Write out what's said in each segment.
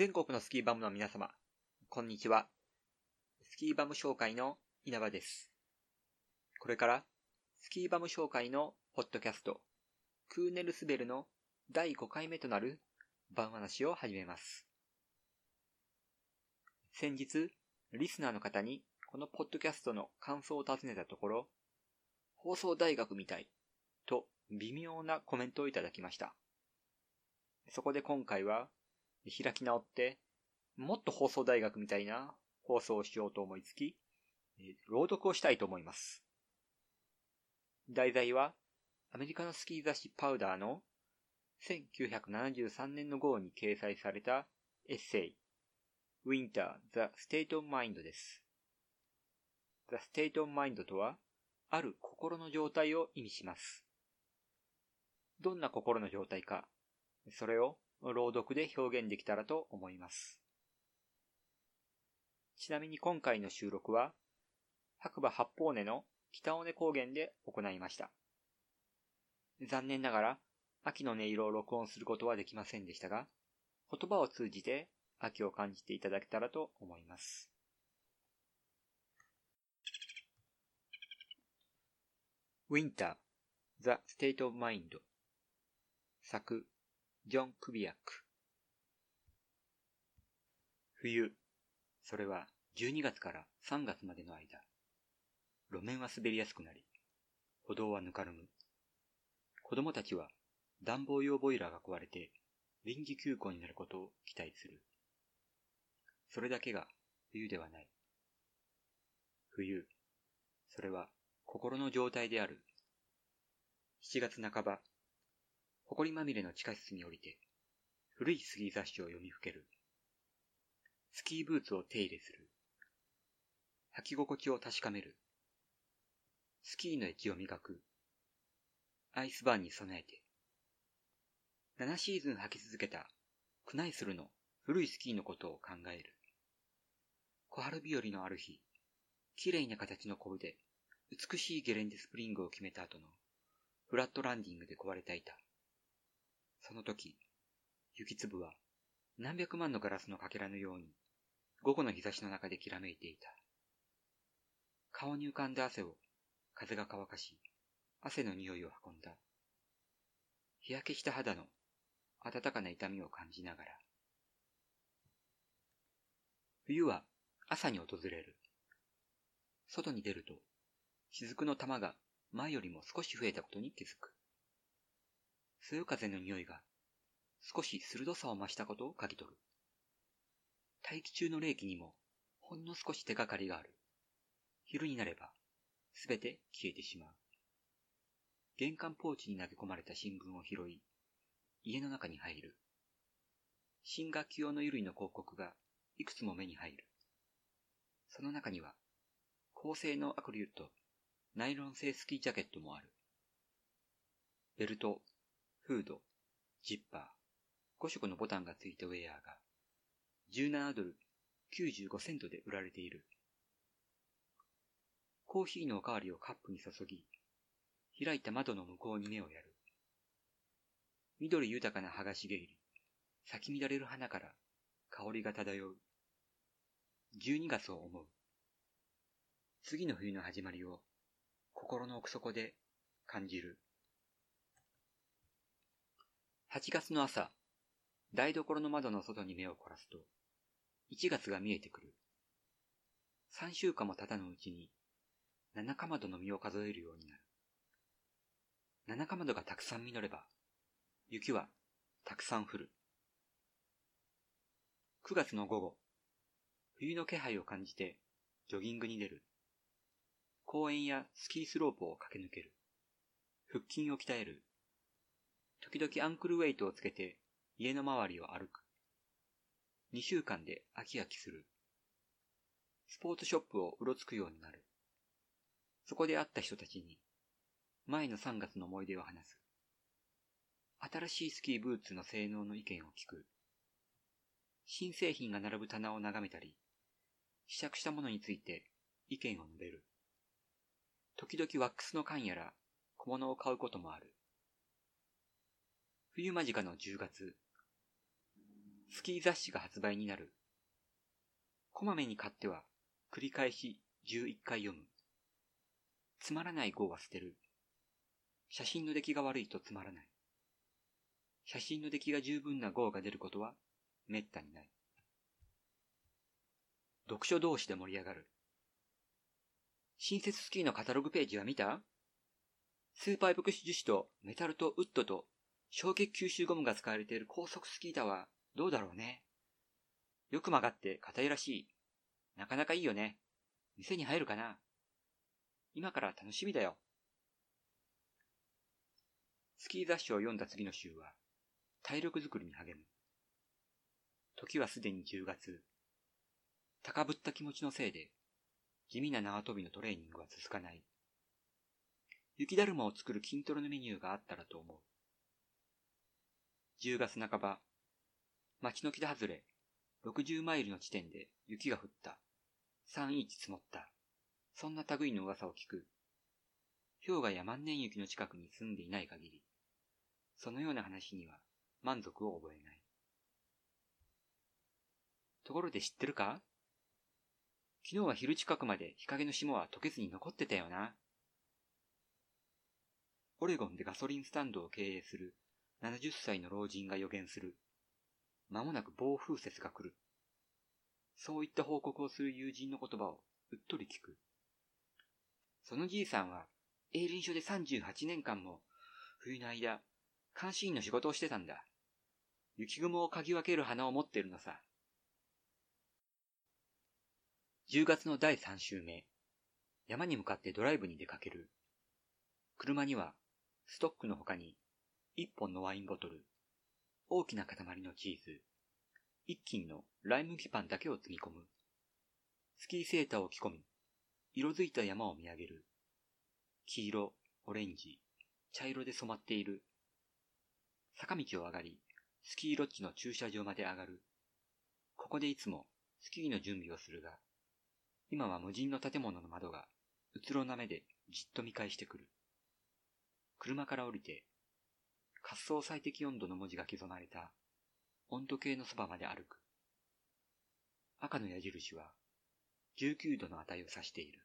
全国のスキーバムの皆様、こんにちは。スキーバム紹介の稲葉です。これから、スキーバム紹介のポッドキャスト、クーネルスベルの第5回目となる番話を始めます。先日、リスナーの方にこのポッドキャストの感想を尋ねたところ、放送大学みたいと微妙なコメントをいただきました。そこで今回は開き直って、もっと放送大学みたいな放送をしようと思いつき、朗読をしたいと思います。題材は、アメリカのスキー雑誌パウダーの1973年の号に掲載されたエッセイ、Winter The State of Mind です。The State of Mind とは、ある心の状態を意味します。どんな心の状態か、それを朗読で表現できたらと思います。ちなみに今回の収録は、白馬八方根の北尾根高原で行いました。残念ながら、秋の音色を録音することはできませんでしたが、言葉を通じて秋を感じていただけたらと思います。Winter, The State of Mind 作ジョン・クビアック。冬、それは12月から3月までの間、路面は滑りやすくなり、歩道はぬかるむ。子供たちは暖房用ボイラーが壊れて臨時休校になることを期待する。それだけが冬ではない。冬、それは心の状態である。7月半ば、埃まみれの地下室に降りて、古いスキー雑誌を読みふける。スキーブーツを手入れする。履き心地を確かめる。スキーのエッジを磨く。アイスバーンに備えて。7シーズン履き続けたクナイスルの古いスキーのことを考える。小春日和のある日、綺麗な形のコブで美しいゲレンデスプリングを決めた後のフラットランディングで壊れたいた。その時、雪粒は何百万のガラスのかけらのように午後の日差しの中できらめいていた。顔に浮かんだ汗を風が乾かし、汗の匂いを運んだ。日焼けした肌の暖かな痛みを感じながら。冬は朝に訪れる。外に出ると、雫の玉が前よりも少し増えたことに気づく。そよ風の匂いが少し鋭さを増したことを嗅ぎ取る。大気中の冷気にもほんの少し手がかりがある。昼になればすべて消えてしまう。玄関ポーチに投げ込まれた新聞を拾い、家の中に入る。新学期用の衣類の広告がいくつも目に入る。その中には、高性能アクリルとナイロン製スキージャケットもある。ベルト、フード、ジッパー、5色のボタンがついたウェアが、17ドル95セントで売られている。コーヒーのおかわりをカップに注ぎ、開いた窓の向こうに目をやる。緑豊かな葉が茂り、咲き乱れる花から香りが漂う。12月を思う。次の冬の始まりを心の奥底で感じる。8月の朝、台所の窓の外に目を凝らすと、1月が見えてくる。3週間も経たぬうちに、七かまどの実を数えるようになる。七かまどがたくさん実れば、雪はたくさん降る。9月の午後、冬の気配を感じてジョギングに出る。公園やスキースロープを駆け抜ける。腹筋を鍛える。時々アンクルウェイトをつけて家の周りを歩く。2週間で飽き飽きする。スポーツショップをうろつくようになる。そこで会った人たちに、前の3月の思い出を話す。新しいスキーブーツの性能の意見を聞く。新製品が並ぶ棚を眺めたり、試着したものについて意見を述べる。時々ワックスの缶やら小物を買うこともある。冬間近の10月、スキー雑誌が発売になる。こまめに買っては、繰り返し11回読む。つまらない号は捨てる。写真の出来が悪いとつまらない。写真の出来が十分な号が出ることは滅多にない。読書同士で盛り上がる。新設スキーのカタログページは見た？スーパーエポクシ樹脂とメタルとウッドと衝撃吸収ゴムが使われている高速スキー板はどうだろうね。よく曲がって硬いらしい。なかなかいいよね。店に入るかな今から楽しみだよ。スキー雑誌を読んだ次の週は、体力づくりに励む。時はすでに10月。高ぶった気持ちのせいで、地味な縄跳びのトレーニングは続かない。雪だるまを作る筋トレのメニューがあったらと思う。10月半ば、町の北外れ、60マイルの地点で雪が降った。3インチ積もった。そんな類の噂を聞く。氷河や万年雪の近くに住んでいない限り、そのような話には満足を覚えない。ところで知ってるか？昨日は昼近くまで日陰の霜は溶けずに残ってたよな。オレゴンでガソリンスタンドを経営する70歳の老人が予言する。間もなく暴風雪が来る。そういった報告をする友人の言葉をうっとり聞く。そのじいさんは、営林署で38年間も、冬の間、監視員の仕事をしてたんだ。雪雲を嗅ぎ分ける花を持ってるのさ。10月の第3週目、山に向かってドライブに出かける。車には、ストックの他に、1本のワインボトル、大きな塊のチーズ、1斤のライ麦パンだけを積み込む。スキーセーターを着込み、色づいた山を見上げる。黄色、オレンジ、茶色で染まっている。坂道を上がり、スキーロッジの駐車場まで上がる。ここでいつもスキーの準備をするが、今は無人の建物の窓が、うつろな目でじっと見返してくる。車から降りて、滑走最適温度の文字が刻まれた温度計のそばまで歩く。赤の矢印は19度の値を指している。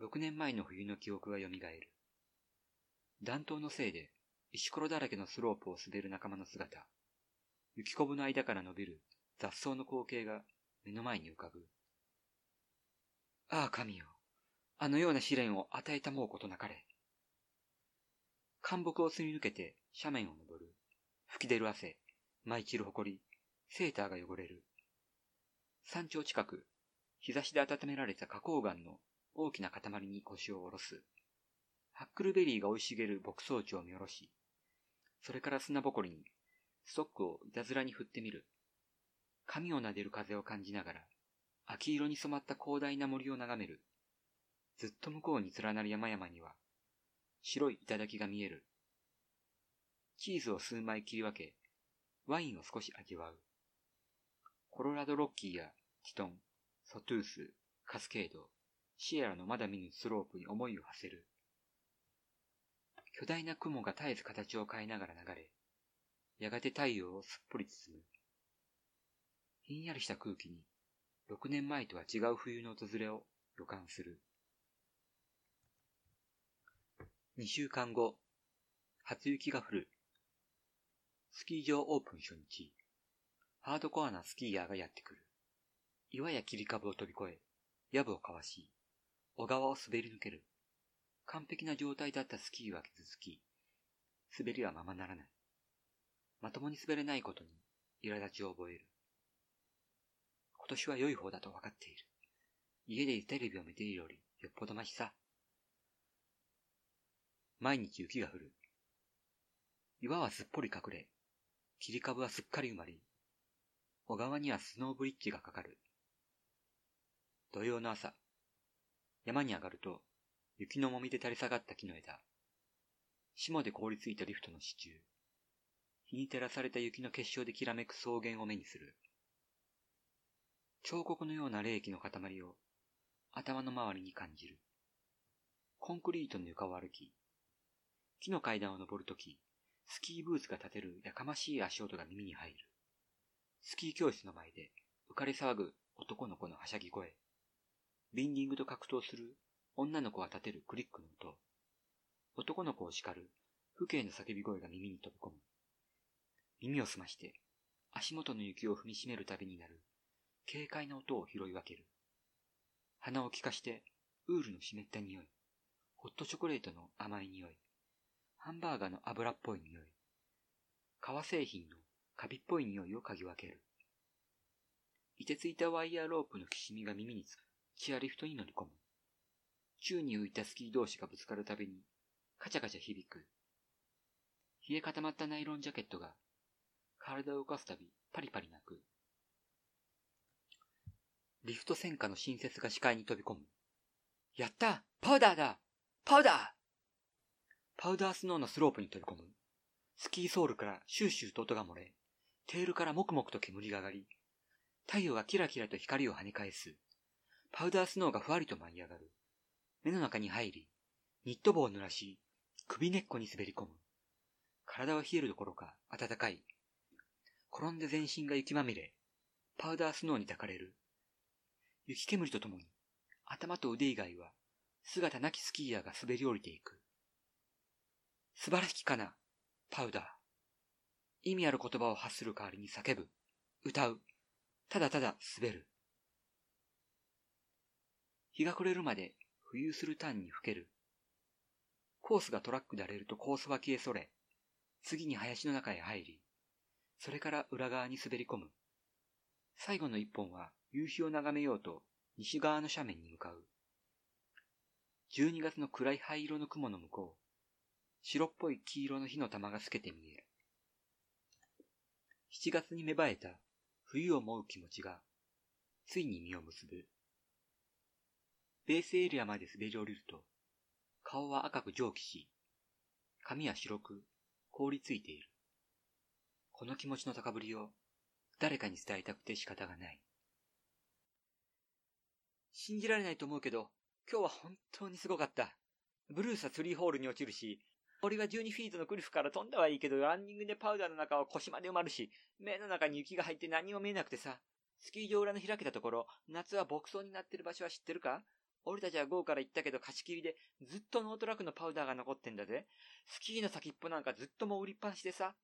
6年前の冬の記憶が蘇る。暖冬のせいで石ころだらけのスロープを滑る仲間の姿。雪こぶの間から伸びる雑草の光景が目の前に浮かぶ。ああ神よ。あのような試練を与えたもうことなかれ。干木をすり抜けて斜面を登る。吹き出る汗、舞い散る埃、セーターが汚れる。山頂近く、日差しで温められた花崗岩の大きな塊に腰を下ろす。ハックルベリーが生い茂る牧草地を見下ろし、それから砂ぼこりにストックをいたずらに振ってみる。髪を撫でる風を感じながら、秋色に染まった広大な森を眺める。ずっと向こうに連なる山々には、白い頂が見える。チーズを数枚切り分け、ワインを少し味わう。コロラドロッキーやティトン、ソトゥース、カスケード、シエラのまだ見ぬスロープに思いを馳せる。巨大な雲が絶えず形を変えながら流れ、やがて太陽をすっぽり包む。ひんやりした空気に、6年前とは違う冬の訪れを予感する。2週間後、初雪が降る。スキー場オープン初日、ハードコアなスキーヤーがやってくる。岩や切り株を飛び越え、藪をかわし、小川を滑り抜ける。完璧な状態だったスキーは傷つき、滑りはままならない。まともに滑れないことに苛立ちを覚える。今年は良い方だと分かっている。家でテレビを見ているよりよっぽどましさ。毎日雪が降る。岩はすっぽり隠れ、切り株はすっかり埋まり、小川にはスノーブリッジがかかる。土曜の朝、山に上がると、雪の重みで垂れ下がった木の枝、霜で凍りついたリフトの支柱、日に照らされた雪の結晶できらめく草原を目にする。彫刻のような霊気の塊を頭の周りに感じる。コンクリートの床を歩き、木の階段を登るとき、スキーブーツが立てるやかましい足音が耳に入る。スキー教室の前で浮かれ騒ぐ男の子のはしゃぎ声。ビンディングと格闘する女の子が立てるクリックの音。男の子を叱る父兄の叫び声が耳に飛び込む。耳を澄まして足元の雪を踏みしめるたびになる軽快な音を拾い分ける。鼻を利かしてウールの湿った匂い。ホットチョコレートの甘い匂い。ハンバーガーの油っぽい匂い。革製品のカビっぽい匂いを嗅ぎ分ける。いてついたワイヤーロープのきしみが耳につく。チアリフトに乗り込む。宙に浮いたスキー同士がぶつかるたびに、カチャカチャ響く。冷え固まったナイロンジャケットが、体を動かすたび、パリパリ鳴く。リフト戦火の新雪が視界に飛び込む。やったパウダーだパウダーパウダースノーのスロープに飛び込む。スキーソールからシューシューと音が漏れ、テールからもくもくと煙が上がり、太陽がキラキラと光を跳ね返す。パウダースノーがふわりと舞い上がる。目の中に入り、ニット帽を濡らし、首根っこに滑り込む。体は冷えるどころか暖かい。転んで全身が雪まみれ、パウダースノーに抱かれる。雪煙とともに、頭と腕以外は、姿なきスキーヤーが滑り降りていく。素晴らしきかな、パウダー。意味ある言葉を発する代わりに叫ぶ、歌う、ただただ滑る。日が暮れるまで浮遊するターンに吹ける。コースがトラックで荒れるとコースは消えそれ、次に林の中へ入り、それから裏側に滑り込む。最後の一本は夕日を眺めようと西側の斜面に向かう。12月の暗い灰色の雲の向こう、白っぽい黄色の火の玉が透けて見える。7月に芽生えた冬を思う気持ちが、ついに実を結ぶ。ベースエリアまで滑り降りると、顔は赤く蒸気し、髪は白く凍りついている。この気持ちの高ぶりを誰かに伝えたくて仕方がない。信じられないと思うけど、今日は本当にすごかった。ブルースは tree hole に落ちるし、俺は12フィートの cliff から飛んだはいいけど、ランディングでパウダーの中は腰まで埋まるし、目の中に雪が入って何も見えなくてさ。スキー場裏の開けたところ、夏は牧草になってる場所は知ってるか？俺たちは午後から行ったけど貸し切りで、ずっと no track のパウダーが残ってんだぜ。スキーの先っぽなんかずっともう埋まりっぱなしでさ。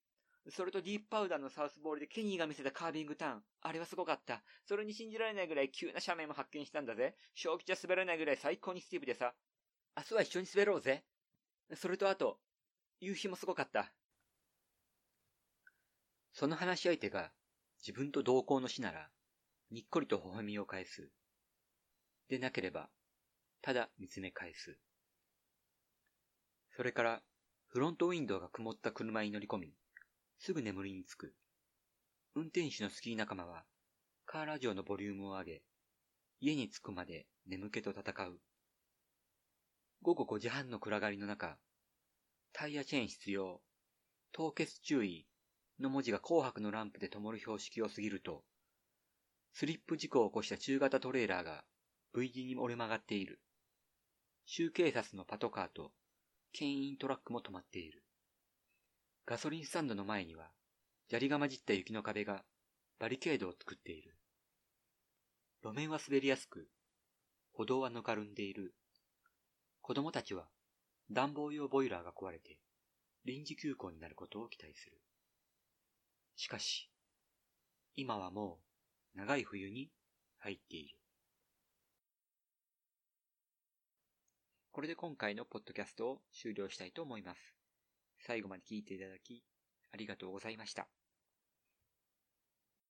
それと deep powder の South Bowl でケニーが見せたカービングターン。あれはすごかった。それに信じられないぐらい急な斜面も発見したんだぜ。正気じゃ滑らないぐらい最高に steep でさ。明日は一緒に滑ろうぜ。それとあと、夕日もすごかった。その話し相手が自分と同行の死なら、にっこりと微笑みを返す。でなければ、ただ見つめ返す。それから、フロントウィンドウが曇った車に乗り込み、すぐ眠りにつく。運転手のスキー仲間は、カーラジオのボリュームを上げ、家に着くまで眠気と戦う。午後5時半の暗がりの中、タイヤチェーン必要、凍結注意の文字が紅白のランプで灯る標識を過ぎると、スリップ事故を起こした中型トレーラーが V 字に折れ曲がっている。州警察のパトカーと牽引トラックも止まっている。ガソリンスタンドの前には、砂利が混じった雪の壁がバリケードを作っている。路面は滑りやすく、歩道はぬかるんでいる。子供たちは暖房用ボイラーが壊れて臨時休校になることを期待する。しかし、今はもう長い冬に入っている。これで今回のポッドキャストを終了したいと思います。最後まで聞いていただき、ありがとうございました。